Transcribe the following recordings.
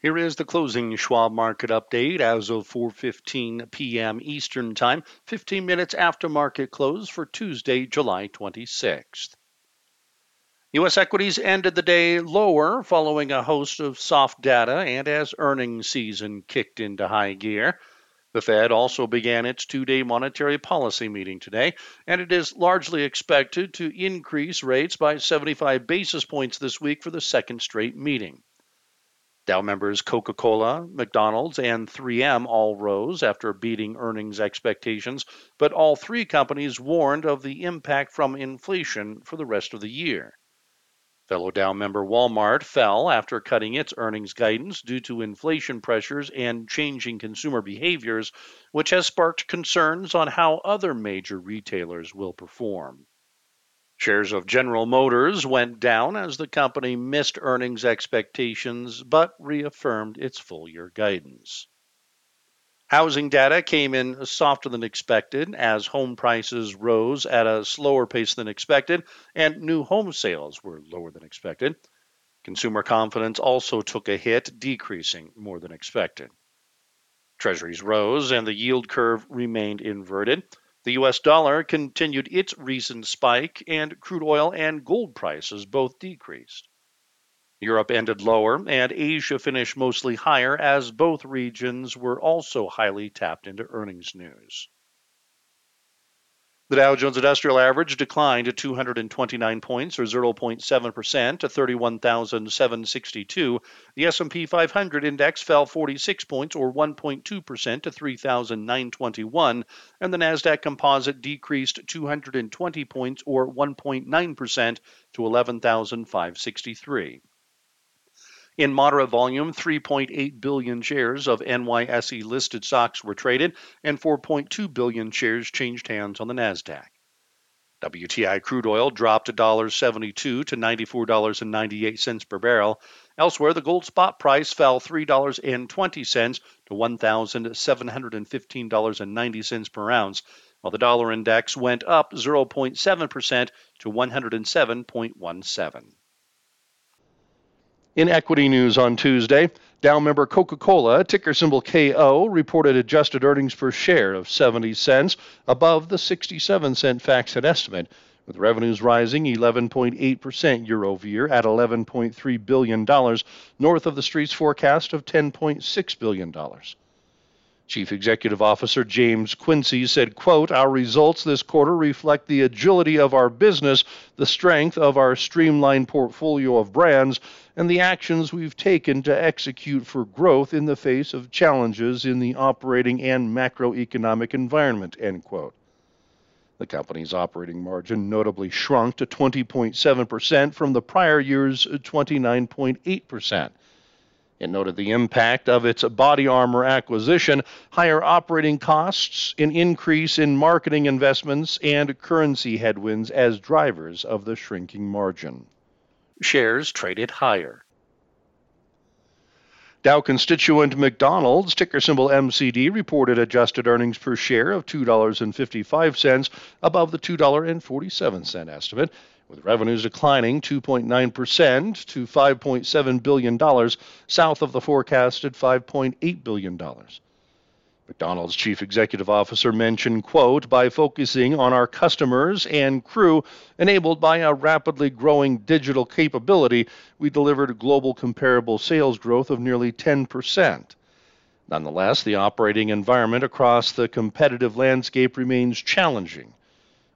Here is the closing Schwab market update as of 4:15 p.m. Eastern Time, 15 minutes after market close for Tuesday, July 26th. U.S. equities ended the day lower following a host of soft data and as earnings season kicked into high gear. The Fed also began its two day monetary policy meeting today, and it is largely expected to increase rates by 75 basis points this week for the second straight meeting. Dow members Coca Cola, McDonald's, and 3M all rose after beating earnings expectations, but all three companies warned of the impact from inflation for the rest of the year. Fellow Dow member Walmart fell after cutting its earnings guidance due to inflation pressures and changing consumer behaviors, which has sparked concerns on how other major retailers will perform. Shares of General Motors went down as the company missed earnings expectations but reaffirmed its full year guidance. Housing data came in softer than expected as home prices rose at a slower pace than expected and new home sales were lower than expected. Consumer confidence also took a hit, decreasing more than expected. Treasuries rose and the yield curve remained inverted. The US dollar continued its recent spike, and crude oil and gold prices both decreased. Europe ended lower, and Asia finished mostly higher as both regions were also highly tapped into earnings news. The Dow Jones Industrial Average declined to 229 points or 0.7% to 31,762. The S&P 500 index fell 46 points or 1.2% to 3,921 and the Nasdaq Composite decreased 220 points or 1.9% to 11,563. In moderate volume, 3.8 billion shares of NYSE listed stocks were traded, and 4.2 billion shares changed hands on the NASDAQ. WTI crude oil dropped $1.72 to $94.98 per barrel. Elsewhere, the gold spot price fell $3.20 to $1,715.90 per ounce, while the dollar index went up 0.7% to 107.17. In equity news on Tuesday, Dow member Coca Cola, ticker symbol KO, reported adjusted earnings per share of 70 cents, above the 67 cent FactSet estimate, with revenues rising 11.8% year over year at $11.3 billion, north of the street's forecast of $10.6 billion. Chief Executive Officer James Quincy said, quote, Our results this quarter reflect the agility of our business, the strength of our streamlined portfolio of brands, and the actions we've taken to execute for growth in the face of challenges in the operating and macroeconomic environment, end quote. The company's operating margin notably shrunk to 20.7% from the prior year's 29.8%. It noted the impact of its body armor acquisition, higher operating costs, an increase in marketing investments, and currency headwinds as drivers of the shrinking margin. Shares traded higher. Dow constituent McDonald's, ticker symbol MCD, reported adjusted earnings per share of $2.55, above the $2.47 estimate, with revenues declining 2.9% to $5.7 billion, south of the forecasted $5.8 billion. McDonald's chief executive officer mentioned, quote, by focusing on our customers and crew enabled by a rapidly growing digital capability, we delivered global comparable sales growth of nearly 10%. Nonetheless, the operating environment across the competitive landscape remains challenging.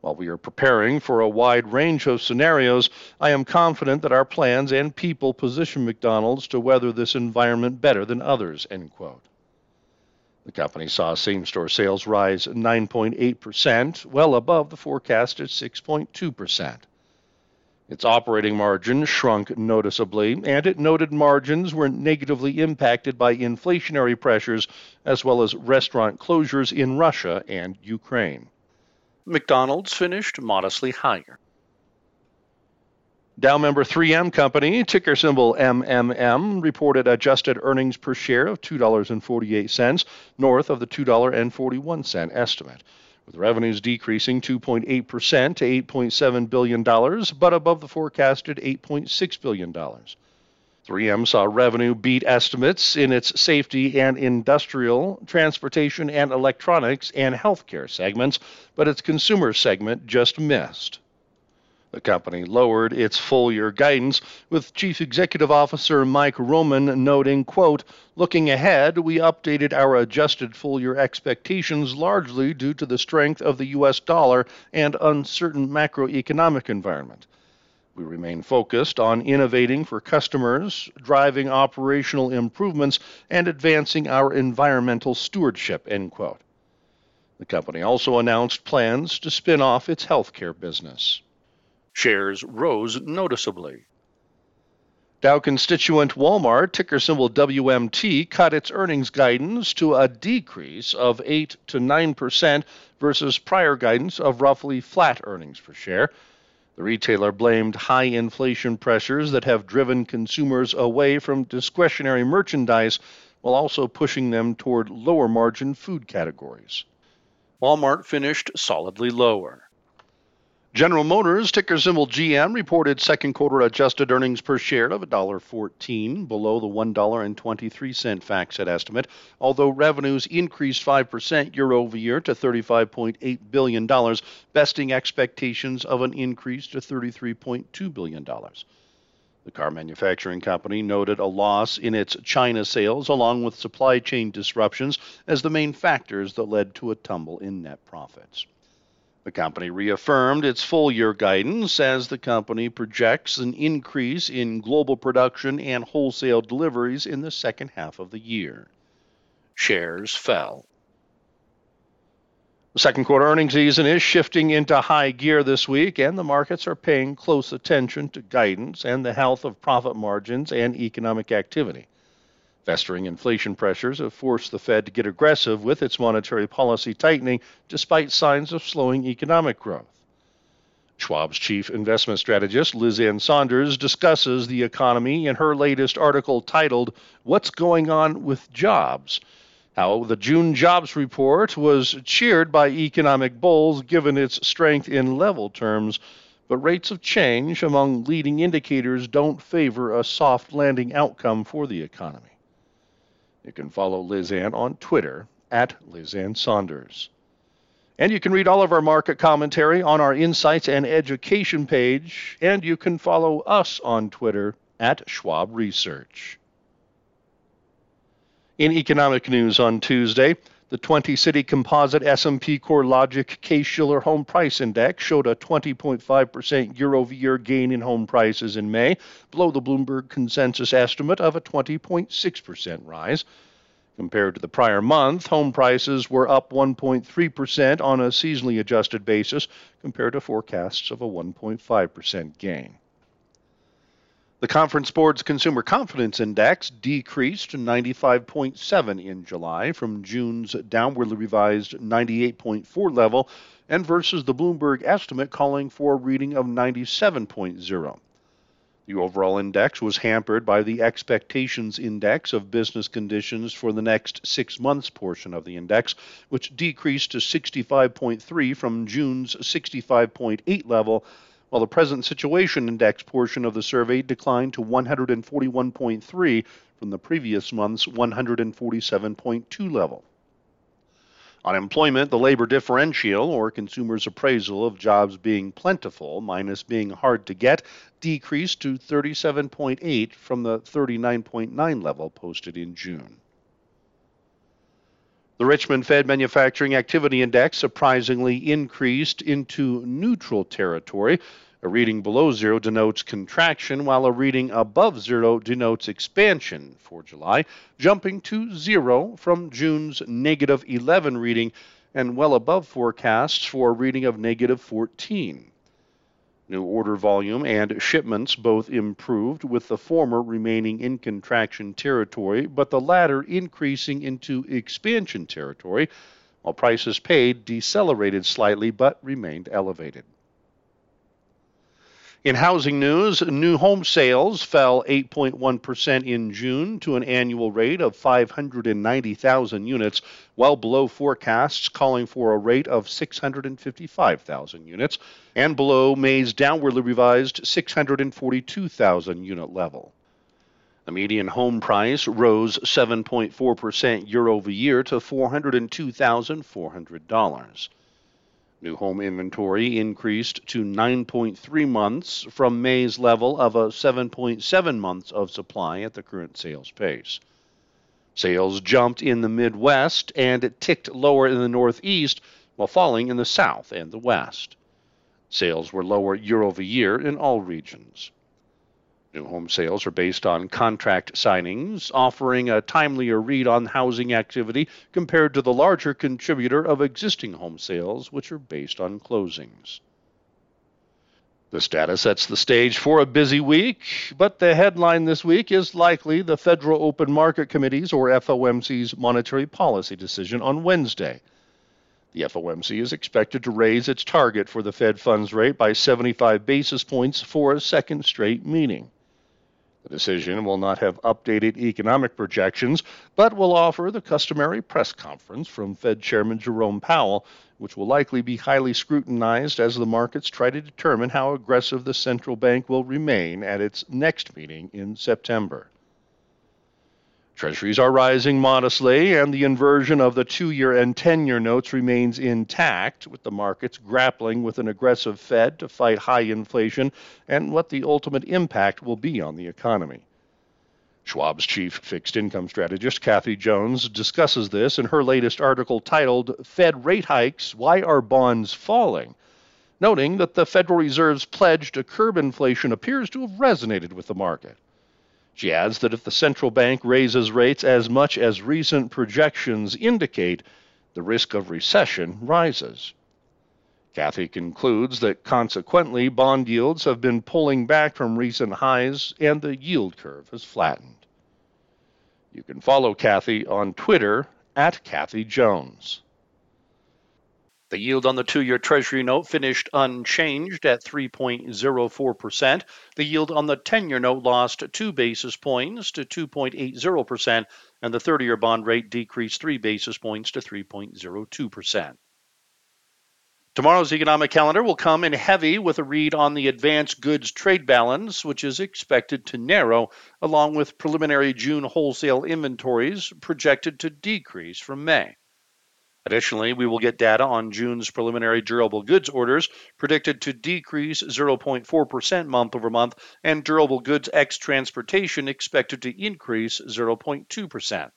While we are preparing for a wide range of scenarios, I am confident that our plans and people position McDonald's to weather this environment better than others. End quote. The company saw same store sales rise 9.8%, well above the forecast at 6.2%. Its operating margin shrunk noticeably, and it noted margins were negatively impacted by inflationary pressures as well as restaurant closures in Russia and Ukraine. McDonald's finished modestly higher. Dow member 3M Company, ticker symbol MMM, reported adjusted earnings per share of $2.48, north of the $2.41 estimate, with revenues decreasing 2.8% to $8.7 billion, but above the forecasted $8.6 billion. 3M saw revenue beat estimates in its safety and industrial, transportation and electronics, and healthcare segments, but its consumer segment just missed. The company lowered its full year guidance, with Chief Executive Officer Mike Roman noting, quote, Looking ahead, we updated our adjusted full year expectations largely due to the strength of the U.S. dollar and uncertain macroeconomic environment. We remain focused on innovating for customers, driving operational improvements, and advancing our environmental stewardship. End quote. The company also announced plans to spin off its healthcare business. Shares rose noticeably. Dow constituent Walmart, ticker symbol WMT, cut its earnings guidance to a decrease of 8 to 9% versus prior guidance of roughly flat earnings per share. The retailer blamed high inflation pressures that have driven consumers away from discretionary merchandise while also pushing them toward lower margin food categories. Walmart finished solidly lower. General Motors, ticker symbol GM, reported second quarter adjusted earnings per share of $1.14, below the $1.23 FactSet estimate, although revenues increased 5% year over year to $35.8 billion, besting expectations of an increase to $33.2 billion. The car manufacturing company noted a loss in its China sales along with supply chain disruptions as the main factors that led to a tumble in net profits. The company reaffirmed its full year guidance as the company projects an increase in global production and wholesale deliveries in the second half of the year. Shares fell. The second quarter earnings season is shifting into high gear this week, and the markets are paying close attention to guidance and the health of profit margins and economic activity. Festering inflation pressures have forced the Fed to get aggressive with its monetary policy tightening despite signs of slowing economic growth. Schwab's chief investment strategist, Liz Ann Sonders, discusses the economy in her latest article titled, What's Going On with Jobs? How the June jobs report was cheered by economic bulls given its strength in level terms, but rates of change among leading indicators don't favor a soft landing outcome for the economy. You can follow Liz Ann on Twitter at Liz Ann Sonders. And you can read all of our market commentary on our Insights and Education page, and you can follow us on Twitter at Schwab Research. In economic news on Tuesday, the 20-city composite S&P CoreLogic Case-Shiller Home Price Index showed a 20.5% year-over-year gain in home prices in May, below the Bloomberg consensus estimate of a 20.6% rise. Compared to the prior month, home prices were up 1.3% on a seasonally adjusted basis, compared to forecasts of a 1.5% gain. The Conference Board's Consumer Confidence Index decreased to 95.7 in July from June's downwardly revised 98.4 level and versus the Bloomberg estimate calling for a reading of 97.0. The overall index was hampered by the expectations index of business conditions for the next six months portion of the index, which decreased to 65.3 from June's 65.8 level while the present situation index portion of the survey declined to 141.3 from the previous month's 147.2 level. Unemployment, the labor differential, or consumers' appraisal of jobs being plentiful minus being hard to get, decreased to 37.8 from the 39.9 level posted in June. The Richmond Fed Manufacturing Activity Index surprisingly increased into neutral territory. A reading below zero denotes contraction, while a reading above zero denotes expansion for July, jumping to zero from June's negative 11 reading and well above forecasts for a reading of negative 14. New order volume and shipments both improved, with the former remaining in contraction territory, but the latter increasing into expansion territory, while prices paid decelerated slightly but remained elevated. In housing news, new home sales fell 8.1% in June to an annual rate of 590,000 units, well below forecasts calling for a rate of 655,000 units, and below May's downwardly revised 642,000 unit level. The median home price rose 7.4% year over year to $402,400. New home inventory increased to 9.3 months from May's level of a 7.7 months of supply at the current sales pace. Sales jumped in the Midwest and ticked lower in the Northeast while falling in the South and the West. Sales were lower year over year in all regions. New home sales are based on contract signings, offering a timelier read on housing activity compared to the larger contributor of existing home sales, which are based on closings. This data sets the stage for a busy week, but the headline this week is likely the Federal Open Market Committee's or FOMC's monetary policy decision on Wednesday. The FOMC is expected to raise its target for the Fed funds rate by 75 basis points for a second straight meeting. The decision will not have updated economic projections, but will offer the customary press conference from Fed Chairman Jerome Powell, which will likely be highly scrutinized as the markets try to determine how aggressive the central bank will remain at its next meeting in September. Treasuries are rising modestly, and the inversion of the two year and 10 year notes remains intact, with the markets grappling with an aggressive Fed to fight high inflation and what the ultimate impact will be on the economy. Schwab's chief fixed income strategist, Kathy Jones, discusses this in her latest article titled Fed Rate Hikes Why Are Bonds Falling? noting that the Federal Reserve's pledge to curb inflation appears to have resonated with the market. She adds that if the central bank raises rates as much as recent projections indicate, the risk of recession rises. Kathy concludes that consequently, bond yields have been pulling back from recent highs and the yield curve has flattened. You can follow Kathy on Twitter at Kathy Jones. The yield on the two year Treasury note finished unchanged at 3.04%. The yield on the 10 year note lost two basis points to 2.80%, and the 30 year bond rate decreased three basis points to 3.02%. Tomorrow's economic calendar will come in heavy with a read on the advanced goods trade balance, which is expected to narrow, along with preliminary June wholesale inventories projected to decrease from May. Additionally, we will get data on June's preliminary durable goods orders predicted to decrease 0.4% month over month, and durable goods ex transportation expected to increase 0.2%.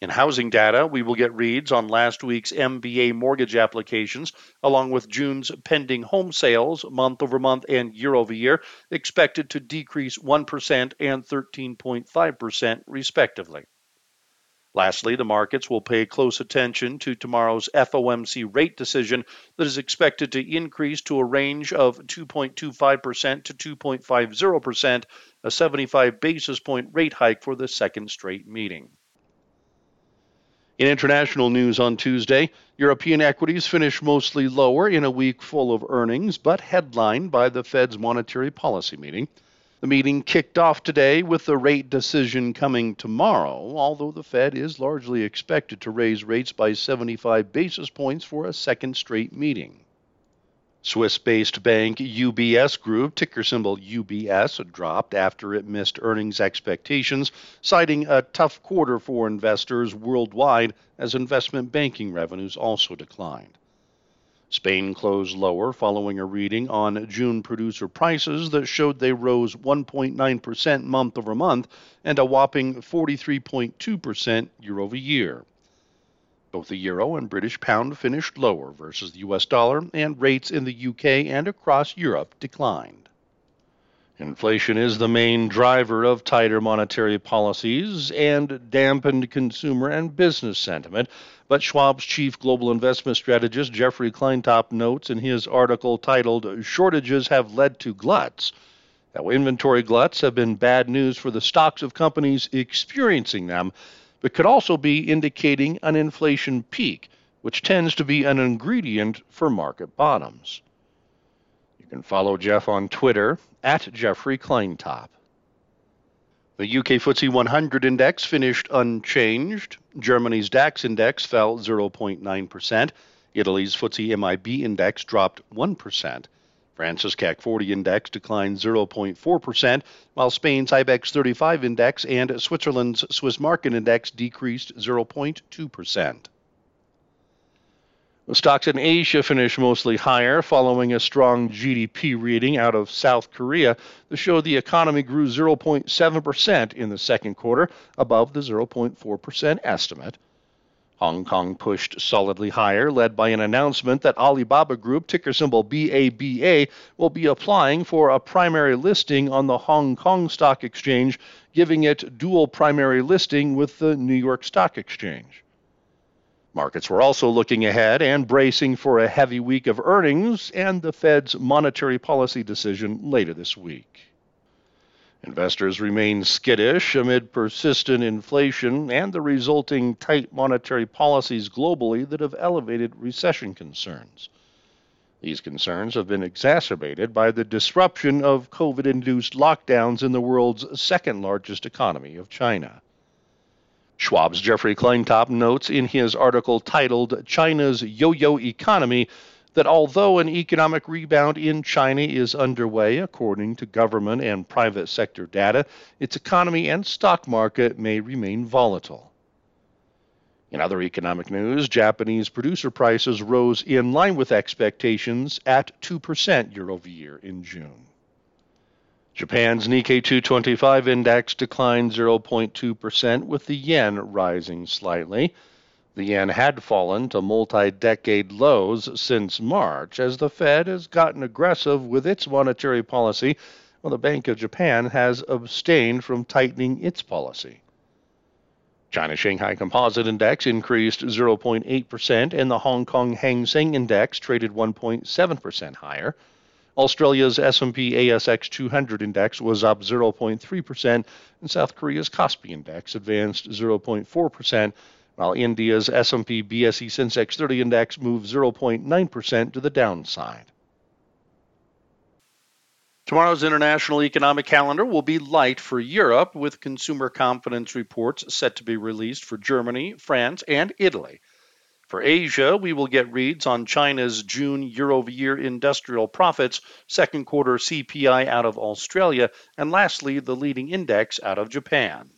In housing data, we will get reads on last week's MBA mortgage applications, along with June's pending home sales month over month and year over year, expected to decrease 1% and 13.5%, respectively. Lastly, the markets will pay close attention to tomorrow's FOMC rate decision that is expected to increase to a range of 2.25% to 2.50%, a 75 basis point rate hike for the second straight meeting. In international news on Tuesday, European equities finished mostly lower in a week full of earnings, but headlined by the Fed's monetary policy meeting. The meeting kicked off today with the rate decision coming tomorrow, although the Fed is largely expected to raise rates by 75 basis points for a second straight meeting. Swiss based bank UBS Group, ticker symbol UBS, dropped after it missed earnings expectations, citing a tough quarter for investors worldwide as investment banking revenues also declined. Spain closed lower following a reading on June producer prices that showed they rose 1.9% month over month and a whopping 43.2% year over year. Both the euro and British pound finished lower versus the US dollar, and rates in the UK and across Europe declined. Inflation is the main driver of tighter monetary policies and dampened consumer and business sentiment, but Schwab's chief global investment strategist Jeffrey Kleintop notes in his article titled Shortages Have Led to Gluts. How inventory gluts have been bad news for the stocks of companies experiencing them, but could also be indicating an inflation peak, which tends to be an ingredient for market bottoms. You can follow Jeff on Twitter at Jeffrey Kleintop. The UK FTSE 100 index finished unchanged. Germany's DAX index fell 0.9%. Italy's FTSE MIB index dropped 1%. France's CAC 40 index declined 0.4%, while Spain's IBEX 35 index and Switzerland's Swiss market index decreased 0.2%. Stocks in Asia finished mostly higher following a strong GDP reading out of South Korea that showed the economy grew 0.7% in the second quarter, above the 0.4% estimate. Hong Kong pushed solidly higher, led by an announcement that Alibaba Group, ticker symbol BABA, will be applying for a primary listing on the Hong Kong Stock Exchange, giving it dual primary listing with the New York Stock Exchange. Markets were also looking ahead and bracing for a heavy week of earnings and the Fed's monetary policy decision later this week. Investors remain skittish amid persistent inflation and the resulting tight monetary policies globally that have elevated recession concerns. These concerns have been exacerbated by the disruption of COVID induced lockdowns in the world's second largest economy of China. Schwab's Jeffrey Kleintop notes in his article titled China's Yo Yo Economy that although an economic rebound in China is underway, according to government and private sector data, its economy and stock market may remain volatile. In other economic news, Japanese producer prices rose in line with expectations at 2% year over year in June. Japan's Nikkei 225 index declined 0.2%, with the yen rising slightly. The yen had fallen to multi decade lows since March as the Fed has gotten aggressive with its monetary policy, while the Bank of Japan has abstained from tightening its policy. China Shanghai Composite Index increased 0.8%, and the Hong Kong Hang Seng Index traded 1.7% higher. Australia's S&P ASX 200 index was up 0.3%, and South Korea's Kospi index advanced 0.4%, while India's S&P BSE Sensex 30 index moved 0.9% to the downside. Tomorrow's international economic calendar will be light for Europe, with consumer confidence reports set to be released for Germany, France, and Italy. For Asia, we will get reads on China's June year over year industrial profits, second quarter CPI out of Australia, and lastly, the leading index out of Japan.